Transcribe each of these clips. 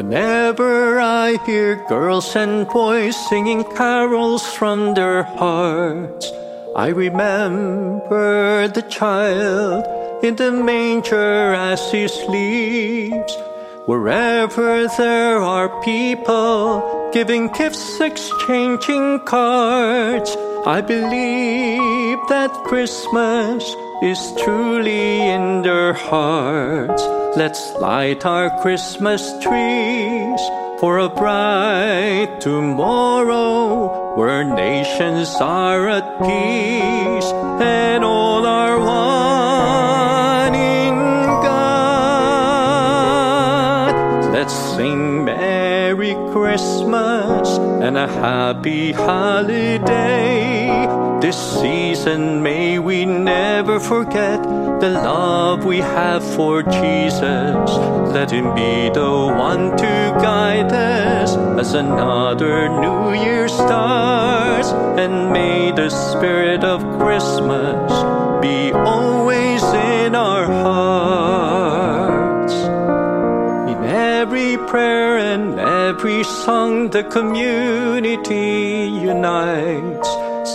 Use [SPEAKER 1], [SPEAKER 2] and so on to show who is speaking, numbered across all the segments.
[SPEAKER 1] Whenever I hear girls and boys singing carols from their hearts, I remember the child in the manger as he sleeps. Wherever there are people giving gifts, exchanging cards, I believe that Christmas is truly in their hearts. Let's light our Christmas trees for a bright tomorrow where nations are at peace and all are one in God. Let's sing Merry Christmas and a happy holiday. This season may we never forget the love we have for Jesus. Let Him be the one to guide us as another New Year starts. And may the spirit of Christmas be always in our hearts. In every prayer and every song, the community unites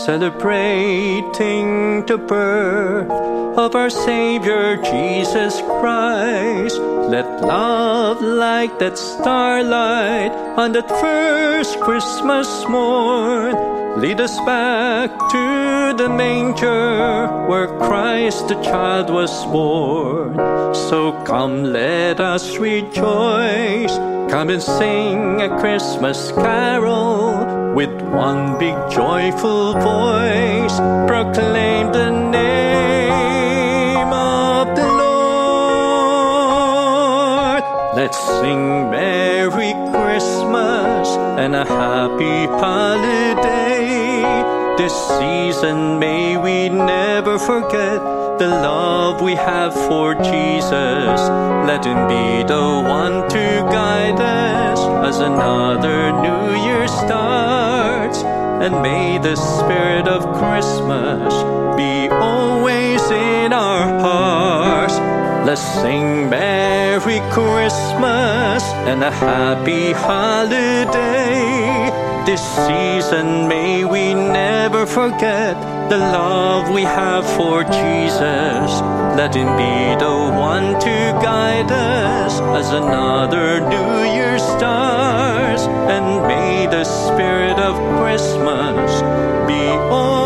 [SPEAKER 1] celebrating the birth of our Savior Jesus Christ. Let love like that starlight on that first Christmas morn lead us back to the manger where Christ the child was born. So come, let us rejoice. Come and sing a Christmas carol with one big joyful voice. Proclaim the name of the Lord. Let's sing Merry Christmas and a happy holiday. This season may we never forget the love we have for Jesus. Let him be the one to guide us as another new year starts. And may the spirit of Christmas be always in our hearts. Let's sing Merry Christmas and a happy holiday. This season may we never forget the love we have for Jesus. Let him be the one to guide us as another new year starts. Spirit of Christmas be in